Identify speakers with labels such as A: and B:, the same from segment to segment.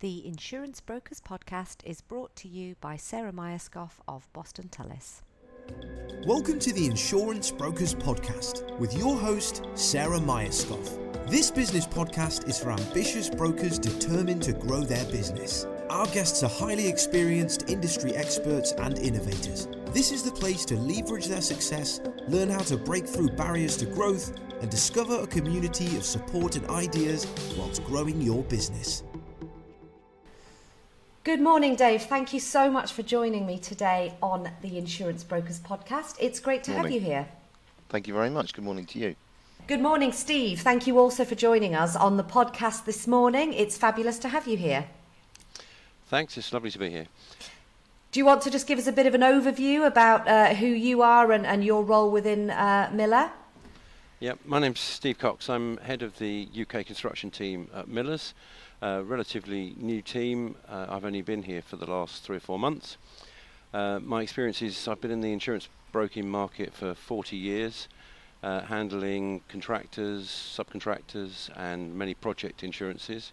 A: The Insurance Brokers podcast is brought to you by Sarah Myerscough of Boston Tullis.
B: Welcome to the Insurance Brokers Podcast with your host, Sarah Myerscough. This business podcast is for ambitious brokers determined to grow their business. Our guests are highly experienced industry experts and innovators. This is the place to leverage their success, learn how to break through barriers to growth, and discover a community of support and ideas whilst growing your business.
A: Good morning, Dave. Thank you so much for joining me today on the Insurance Brokers podcast. It's great to
C: Morning.
A: have you here.
C: Thank you very much. Good morning to you.
A: Good morning, Steve. Thank you also for joining us on the podcast this morning. It's fabulous to have you here.
D: Thanks, it's lovely to be here.
A: Do you want to just give us a bit of an overview about uh, who you are and, and your role within uh, Miller?
D: Yeah, my name's Steve Cox. I'm head of the UK construction team at Miller's. Relatively new team. Uh, I've only been here for the last three or four months. Uh, my experience is I've been in the insurance broking market for 40 years, uh, handling contractors, subcontractors, and many project insurances.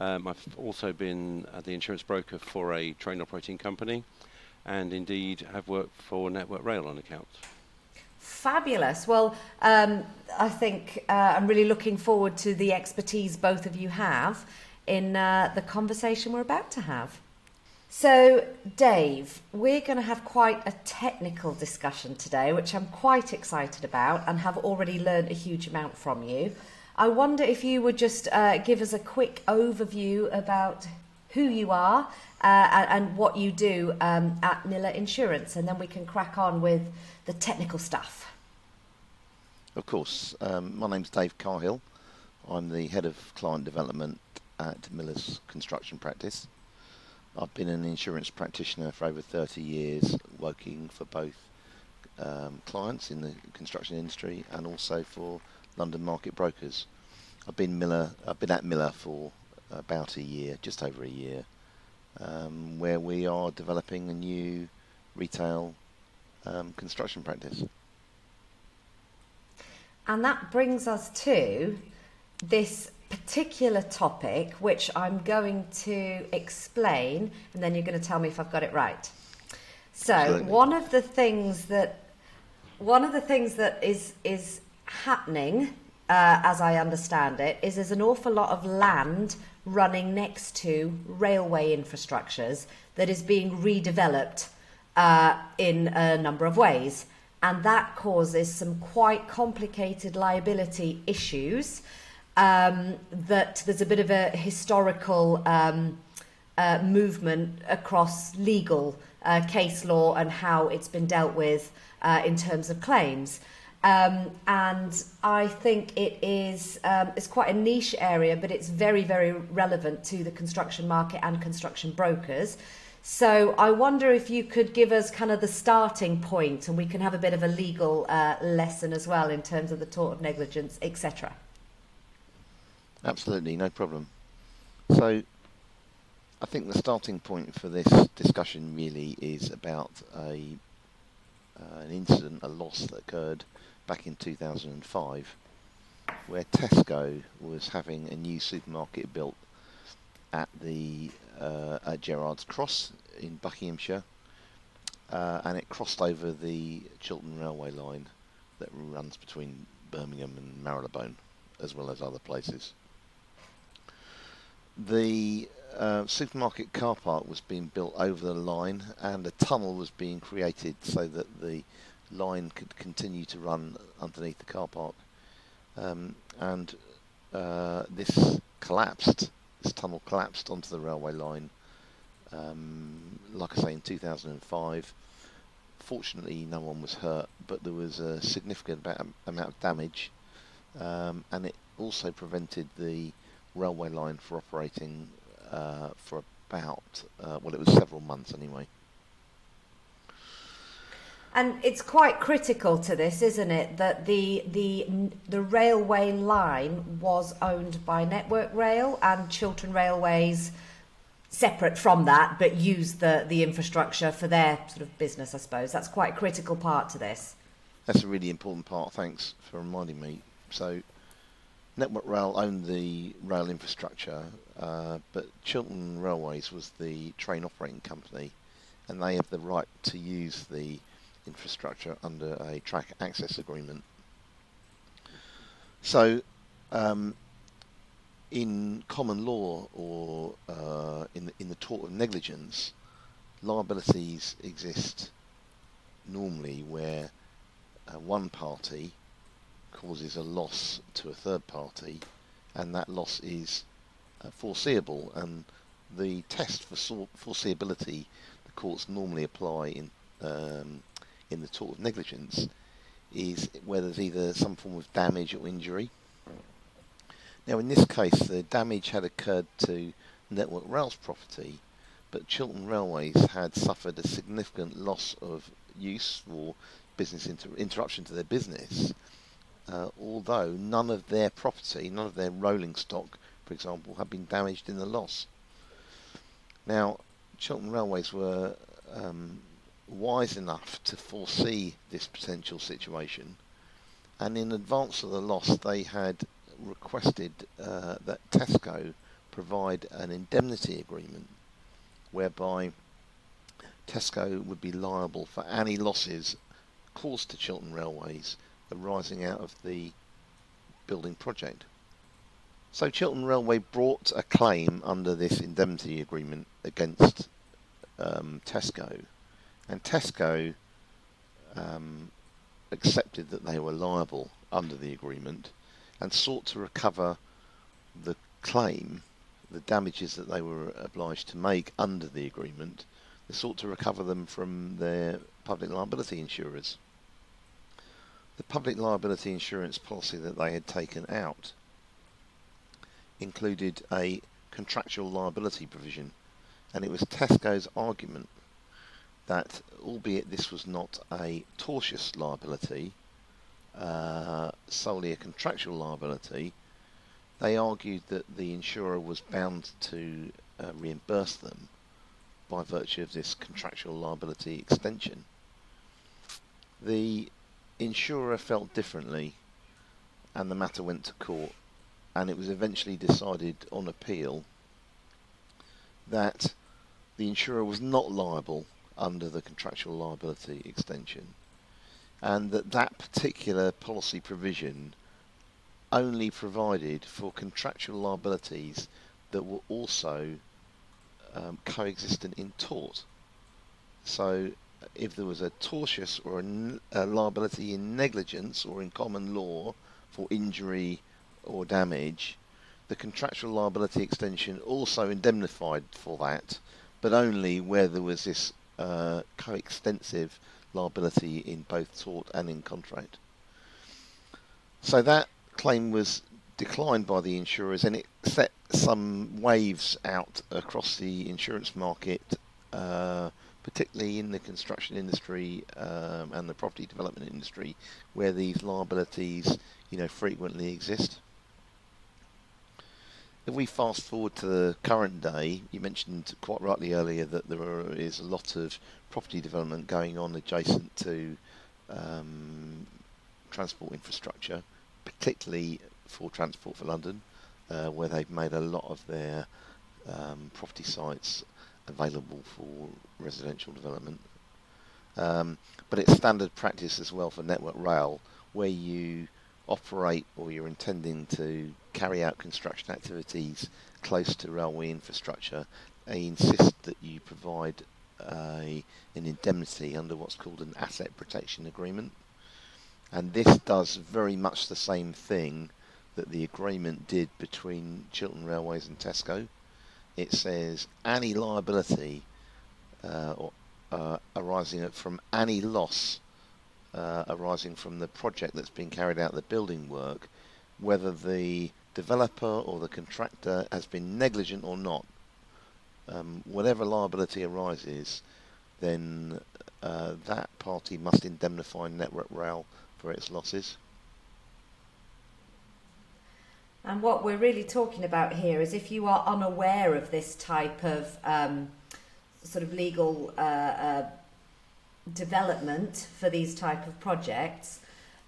D: Um, I've also been uh, the insurance broker for a train operating company, and indeed have worked for Network Rail on accounts.
A: Fabulous. Well, um, I think uh, I'm really looking forward to the expertise both of you have in uh, the conversation we're about to have. So, Dave, we're going to have quite a technical discussion today, which I'm quite excited about and have already learned a huge amount from you. I wonder if you would just uh, give us a quick overview about who you are uh, and, what you do um, at Miller Insurance, and then we can crack on with the technical stuff.
C: Of course, um, my name's Dave Cahill. I'm the head of client development at Miller's Construction Practice. I've been an insurance practitioner for over 30 years, working for both um, clients in the construction industry and also for London market brokers. I've been Miller. I've been at Miller for about a year, just over a year, um, where we are developing a new retail um, construction practice.
A: And that brings us to this particular topic, which I'm going to explain, and then you're going to tell me if I've got it right. So,
C: Absolutely.
A: one of the things that one of the things that is is happening, uh, as I understand it, is there's an awful lot of land running next to railway infrastructures that is being redeveloped uh, in a number of ways, and that causes some quite complicated liability issues. Um, that there's a bit of a historical um, uh, movement across legal uh, case law and how it's been dealt with uh, in terms of claims. Um, and I think it is um, it's quite a niche area, but it's very very relevant to the construction market and construction brokers. So I wonder if you could give us kind of the starting point, and we can have a bit of a legal uh, lesson as well in terms of the tort of negligence, etc.
C: Absolutely, no problem. So, I think the starting point for this discussion really is about a uh, an incident, a loss that occurred back in 2005, where Tesco was having a new supermarket built at the uh, at Gerrards Cross in Buckinghamshire, uh, and it crossed over the Chiltern Railway line that runs between Birmingham and Marylebone, as well as other places. The uh, supermarket car park was being built over the line and a tunnel was being created so that the line could continue to run underneath the car park. Um, and uh, this collapsed, this tunnel collapsed onto the railway line, um, like I say, in 2005. Fortunately, no one was hurt, but there was a significant amount of damage, um, and it also prevented the railway line for operating uh, for about uh, well, it was several months anyway.
A: And it's quite critical to this, isn't it, that the the the railway line was owned by Network Rail and Chiltern Railways separate from that, but used the the infrastructure for their sort of business, I suppose. That's quite a critical part to this.
C: That's a really important part. Thanks for reminding me. So, Network Rail owned the rail infrastructure, uh, but Chiltern Railways was the train operating company, and they have the right to use the infrastructure under a track access agreement. So, um, in common law or uh, in the, in the tort of negligence, liabilities exist normally where uh, one party causes a loss to a third party, and that loss is uh, foreseeable. And the test for foreseeability the courts normally apply in um, in the tort of negligence is where there's either some form of damage or injury. Now, in this case, the damage had occurred to Network Rail's property, but Chiltern Railways had suffered a significant loss of use or business inter- interruption to their business, uh, although none of their property, none of their rolling stock, for example, had been damaged in the loss. Now, Chiltern Railways were um, wise enough to foresee this potential situation, and in advance of the loss, they had requested uh, that Tesco provide an indemnity agreement whereby Tesco would be liable for any losses caused to Chiltern Railways arising out of the building project. So Chiltern Railway brought a claim under this indemnity agreement against um, Tesco, and Tesco um, accepted that they were liable under the agreement and sought to recover the claim, the damages that they were obliged to make under the agreement. They sought to recover them from their public liability insurers the public liability insurance policy that they had taken out included a contractual liability provision, and it was Tesco's argument that, albeit this was not a tortious liability, uh, solely a contractual liability, they argued that the insurer was bound to uh, reimburse them by virtue of this contractual liability extension. The insurer felt differently, and the matter went to court, and it was eventually decided on appeal that the insurer was not liable under the contractual liability extension, and that that particular policy provision only provided for contractual liabilities that were also um, coexistent in tort. So if there was a tortious or a, a liability in negligence or in common law for injury or damage, the contractual liability extension also indemnified for that, but only where there was this uh, coextensive liability in both tort and in contract. So that claim was declined by the insurers and it set some waves out across the insurance market uh, particularly in the construction industry um, and the property development industry, where these liabilities, you know, frequently exist. If we fast forward to the current day, you mentioned quite rightly earlier that there is a lot of property development going on adjacent to um, transport infrastructure, particularly for Transport for London, uh, where they've made a lot of their um, property sites available for residential development. Um, but it's standard practice as well for Network Rail, where you operate or you're intending to carry out construction activities close to railway infrastructure. They insist that you provide a, an indemnity under what's called an asset protection agreement. And this does very much the same thing that the agreement did between Chiltern Railways and Tesco it says any liability uh, or, uh, arising from any loss uh, arising from the project that's been carried out, the building work, whether the developer or the contractor has been negligent or not, um, whatever liability arises, then uh, that party must indemnify Network Rail for its losses.
A: And what we're really talking about here is if you are unaware of this type of um, sort of legal uh, uh, development for these type of projects,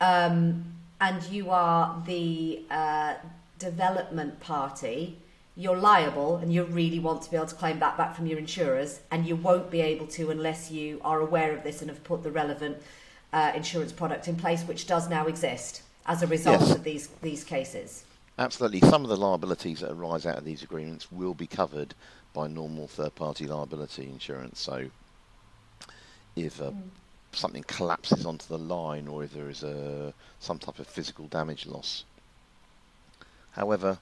A: um, and you are the uh, development party, you're liable and you really want to be able to claim that back from your insurers, and you won't be able to unless you are aware of this and have put the relevant uh, insurance product in place, which does now exist as a result
C: Yes.
A: of these these cases.
C: Absolutely. Some of the liabilities that arise out of these agreements will be covered by normal third-party liability insurance. So, if uh, something collapses onto the line, or if there is a some type of physical damage loss. However,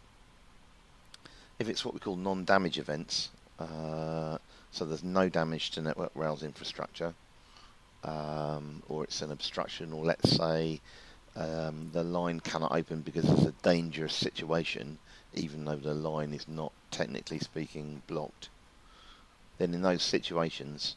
C: if it's what we call non-damage events, uh, so there's no damage to Network Rail's infrastructure, um, or it's an obstruction, or let's say um, the line cannot open because it's a dangerous situation, even though the line is not technically speaking blocked. Then in those situations,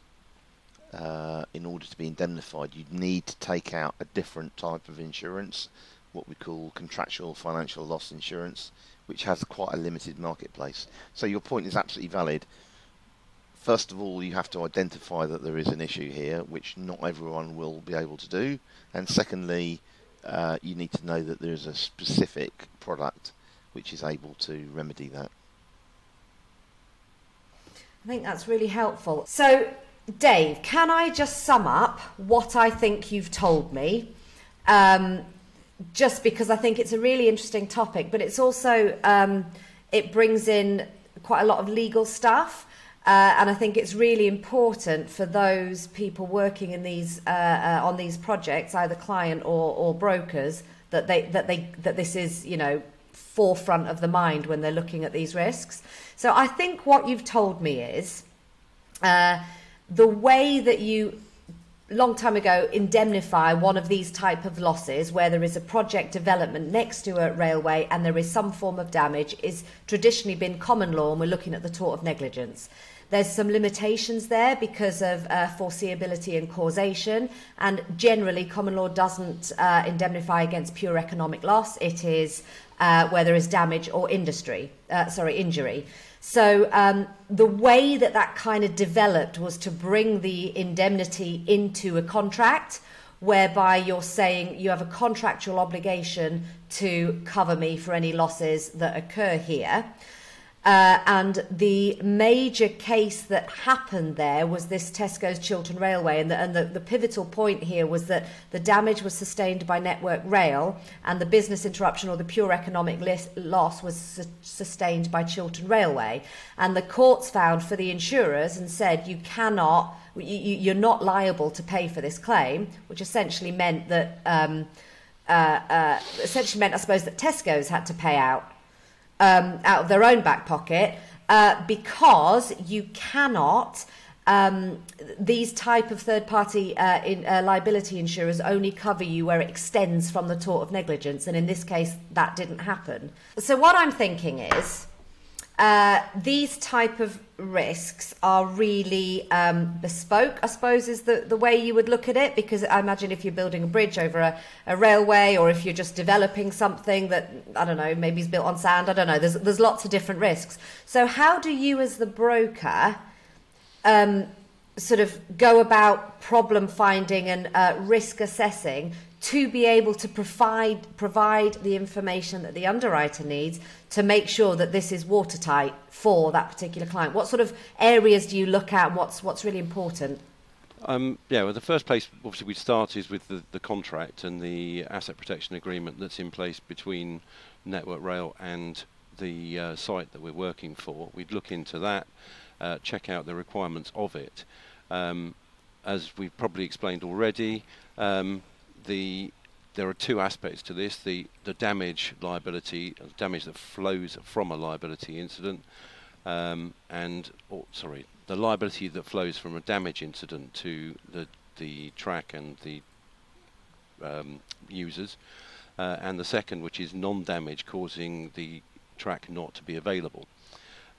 C: uh, in order to be indemnified, you'd need to take out a different type of insurance, what we call contractual financial loss insurance, which has quite a limited marketplace. So your point is absolutely valid. First of all, you have to identify that there is an issue here, which not everyone will be able to do. And secondly, uh, you need to know that there is a specific product which is able to remedy that.
A: I think that's really helpful. So, Dave, can I just sum up what I think you've told me? Um, just because I think it's a really interesting topic, but it's also um, it brings in quite a lot of legal stuff. Uh, and I think it's really important for those people working in these uh, uh, on these projects, either client or, or brokers, that they that they that this is you know forefront of the mind when they're looking at these risks. So I think what you've told me is uh, the way that you long time ago indemnify one of these type of losses where there is a project development next to a railway and there is some form of damage is traditionally been common law and we're looking at the tort of negligence. There's some limitations there because of uh, foreseeability and causation and generally common law doesn't uh, indemnify against pure economic loss. It is uh, where there is damage or industry uh, sorry injury so um, the way that that kind of developed was to bring the indemnity into a contract, whereby you're saying you have a contractual obligation to cover me for any losses that occur here. Uh, and the major case that happened there was this Tesco's Chiltern Railway. And, the, and the, the pivotal point here was that the damage was sustained by Network Rail, and the business interruption or the pure economic lis- loss was su- sustained by Chiltern Railway. And the courts found for the insurers and said you cannot, you, you're not liable to pay for this claim, which essentially meant that. Um, uh, uh, essentially meant, I suppose, that Tesco's had to pay out um, out of their own back pocket uh, because you cannot. Um, these type of third-party uh, uh, liability insurers only cover you where it extends from the tort of negligence, and in this case, that didn't happen. So what I'm thinking is, uh, these type of risks are really um, bespoke, I suppose, is the, the way you would look at it. Because I imagine if you're building a bridge over a, a railway, or if you're just developing something that I don't know, maybe is built on sand. I don't know. There's there's lots of different risks. So how do you, as the broker, um, sort of go about problem finding and uh, risk assessing to be able to provide provide the information that the underwriter needs to make sure that this is watertight for that particular client? What sort of areas do you look at? What's what's really important?
D: Um, yeah, well, the first place obviously we start is with the, the contract and the asset protection agreement that's in place between Network Rail and the uh, site that we're working for. We'd look into that, uh, check out the requirements of it. Um, as we've probably explained already, um, the there are two aspects to this: the the damage liability, damage that flows from a liability incident, um, and or, sorry, the liability that flows from a damage incident to the the track and the um, users, uh, and the second, which is non-damage, causing the track not to be available.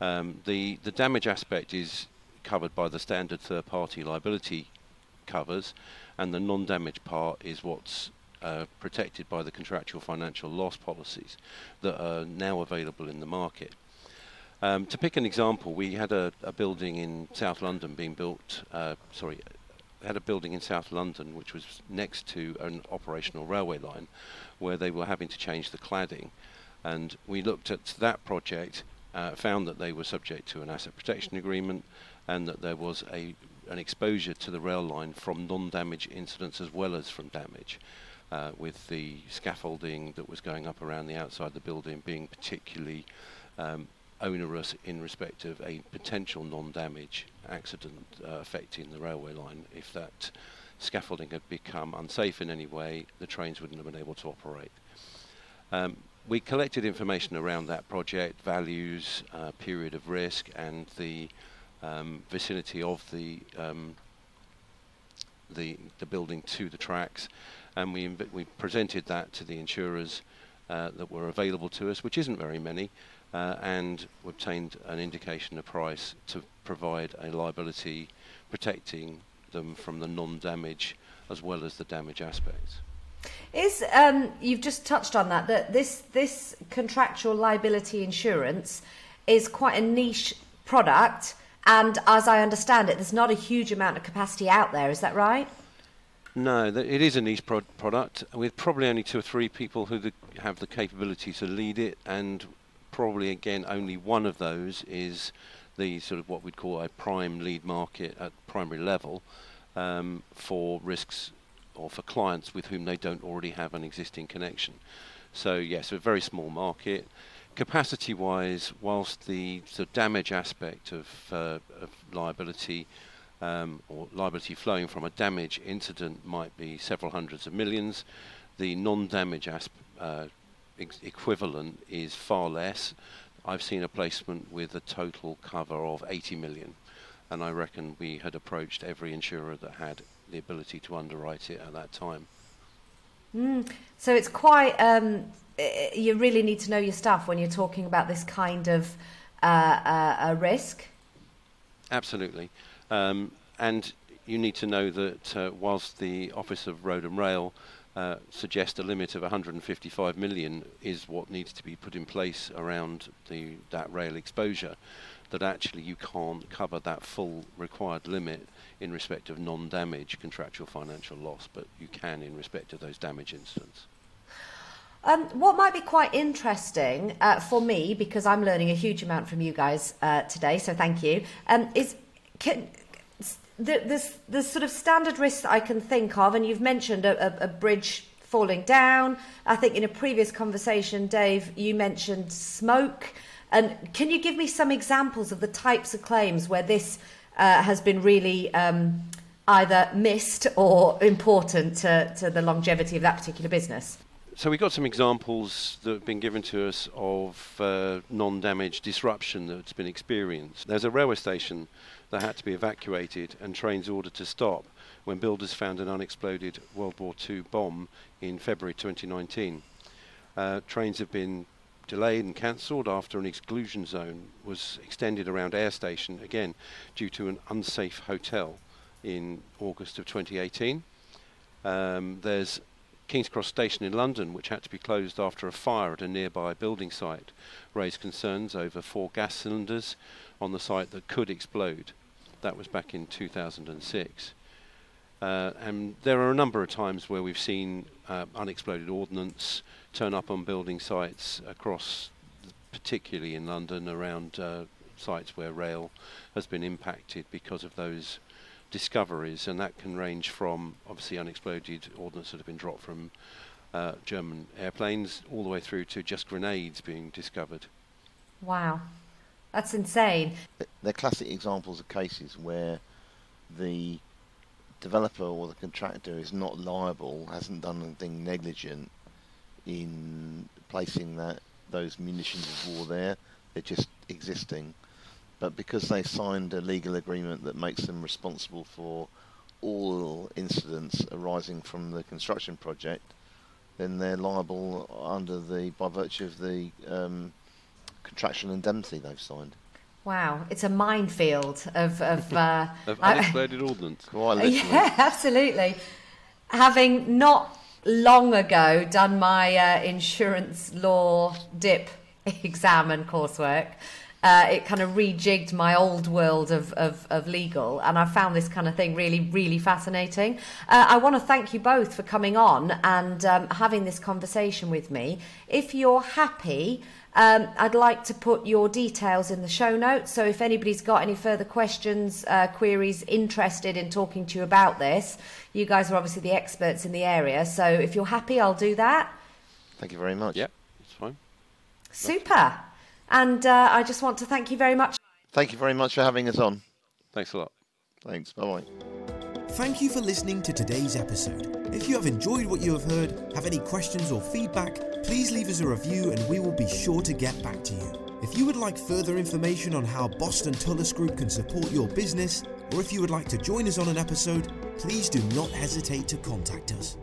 D: Um, the the damage aspect is covered by the standard third-party liability covers, and the non-damage part is what's uh, protected by the contractual financial loss policies that are now available in the market. Um, to pick an example, we had a, a building in South London being built, uh, sorry, had a building in South London which was next to an operational railway line, where they were having to change the cladding, and we looked at that project, uh, found that they were subject to an asset protection agreement, and that there was a an exposure to the rail line from non-damage incidents as well as from damage. Uh, with the scaffolding that was going up around the outside of the building being particularly um, onerous in respect of a potential non-damage accident uh, affecting the railway line. If that scaffolding had become unsafe in any way, the trains wouldn't have been able to operate. Um, we collected information around that project, values, uh, period of risk, and the um, vicinity of the, um, the the building to the tracks, and we we presented that to the insurers uh, that were available to us, which isn't very many, uh, and obtained an indication of price to provide a liability protecting them from the non-damage as well as the damage aspects.
A: Is um, you've just touched on that that this this contractual liability insurance is quite a niche product, and as I understand it, there's not a huge amount of capacity out there. Is that right?
D: No, it is a niche pro- product with probably only two or three people who the, have the capability to lead it, and probably again only one of those is the sort of what we'd call a prime lead market at primary level um, for risks or for clients with whom they don't already have an existing connection. So yes, a very small market. Capacity wise, whilst the, damage aspect of, uh, of liability um, or liability flowing from a damage incident might be several hundreds of millions, the non-damage aspect uh, ex- equivalent is far less. I've seen a placement with a total cover of 80 million, and I reckon we had approached every insurer that had the ability to underwrite it at that time.
A: Mm. So it's quite. Um, you really need to know your stuff when you're talking about this kind of uh, uh, risk.
D: Absolutely, um, and you need to know that uh, whilst the Office of Road and Rail uh, suggest a limit of 155 million is what needs to be put in place around the that rail exposure, that actually you can't cover that full required limit in respect of non-damage contractual financial loss, but you can in respect of those damage incidents.
A: Um, what might be quite interesting uh, for me, because I'm learning a huge amount from you guys uh, today, so thank you, um, is can, the, this, the sort of standard risks I can think of, and you've mentioned a, a, a bridge falling down. I think in a previous conversation, Dave, you mentioned smoke. And can you give me some examples of the types of claims where this uh, has been really um, either missed or important to, to the longevity of that particular business?
D: So we've got some examples that have been given to us of uh, non-damage disruption that's been experienced. There's a railway station that had to be evacuated and trains ordered to stop when builders found an unexploded World War II bomb in February 2019. Uh, trains have been delayed and cancelled after an exclusion zone was extended around Ayr Station again due to an unsafe hotel in August of 2018. Um, there's King's Cross Station in London, which had to be closed after a fire at a nearby building site, raised concerns over four gas cylinders on the site that could explode. That was back in 2006. Uh, and there are a number of times where we've seen uh, unexploded ordnance turn up on building sites across, particularly in London, around uh, sites where rail has been impacted because of those discoveries, and that can range from obviously unexploded ordnance that have been dropped from uh, German airplanes all the way through to just grenades being discovered.
A: Wow. That's insane.
C: They're classic examples of cases where the developer or the contractor is not liable, hasn't done anything negligent in placing that those munitions of war there. They're just existing. But because they signed a legal agreement that makes them responsible for all incidents arising from the construction project, then they're liable under the by virtue of the um, contractual indemnity they've signed.
A: Wow, it's a minefield of of, uh,
D: of unexploded ordnance.
C: Quite literally.
A: Yeah, absolutely. Having not long ago done my uh, insurance law dip exam and coursework, uh, it kind of rejigged my old world of, of, of, legal, and I found this kind of thing really, really fascinating. Uh, I want to thank you both for coming on and um, having this conversation with me. If you're happy, um, I'd like to put your details in the show notes. So if anybody's got any further questions, uh, queries, interested in talking to you about this, you guys are obviously the experts in the area. So if you're happy, I'll do that.
C: Thank you very much.
D: Yep, that's fine.
A: Super. And uh, I just want to thank you very much.
C: Thank you very much for having us on.
D: Thanks a lot.
C: Thanks. Bye bye.
B: Thank you for listening to today's episode. If you have enjoyed what you have heard, have any questions or feedback, please leave us a review and we will be sure to get back to you. If you would like further information on how Boston Tullis Group can support your business, or if you would like to join us on an episode, please do not hesitate to contact us.